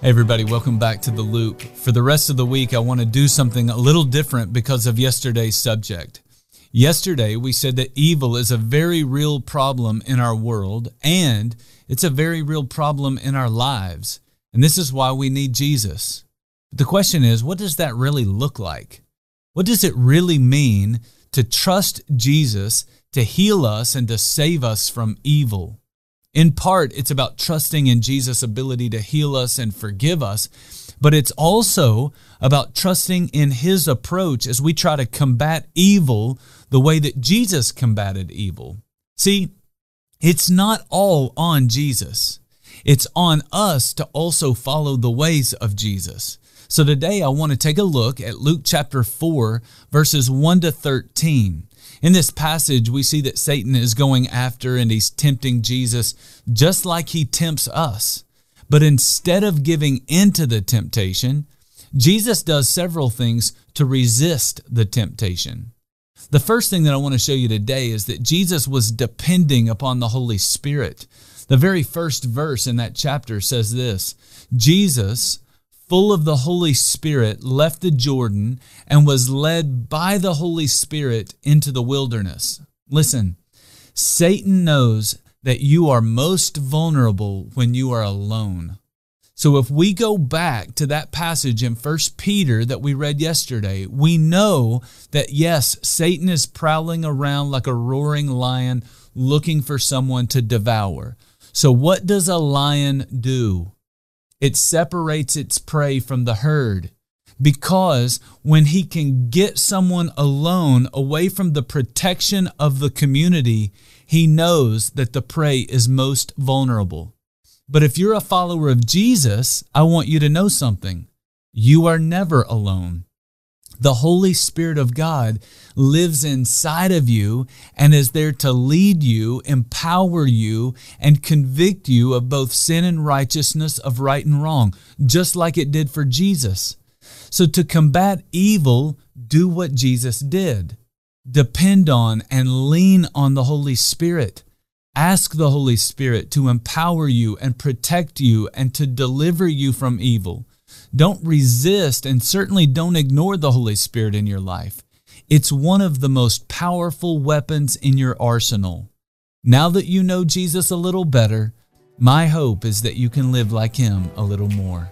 Hey, everybody, welcome back to The Loop. For the rest of the week, I want to do something a little different because of yesterday's subject. Yesterday, we said that evil is a very real problem in our world and it's a very real problem in our lives. And this is why we need Jesus. But the question is, what does that really look like? What does it really mean to trust Jesus to heal us and to save us from evil? In part, it's about trusting in Jesus' ability to heal us and forgive us, but it's also about trusting in his approach as we try to combat evil the way that Jesus combated evil. See, it's not all on Jesus. It's on us to also follow the ways of Jesus. So today I want to take a look at Luke chapter 4, verses 1 to 13. In this passage, we see that Satan is going after and he's tempting Jesus just like he tempts us. But instead of giving into the temptation, Jesus does several things to resist the temptation. The first thing that I want to show you today is that Jesus was depending upon the Holy Spirit. The very first verse in that chapter says this Jesus, full of the Holy Spirit, left the Jordan and was led by the Holy Spirit into the wilderness. Listen, Satan knows that you are most vulnerable when you are alone. So if we go back to that passage in 1 Peter that we read yesterday, we know that yes, Satan is prowling around like a roaring lion looking for someone to devour. So what does a lion do? It separates its prey from the herd because when he can get someone alone away from the protection of the community, he knows that the prey is most vulnerable. But if you're a follower of Jesus, I want you to know something. You are never alone. The Holy Spirit of God lives inside of you and is there to lead you, empower you, and convict you of both sin and righteousness, of right and wrong, just like it did for Jesus. So, to combat evil, do what Jesus did depend on and lean on the Holy Spirit. Ask the Holy Spirit to empower you and protect you and to deliver you from evil. Don't resist and certainly don't ignore the Holy Spirit in your life. It's one of the most powerful weapons in your arsenal. Now that you know Jesus a little better, my hope is that you can live like him a little more.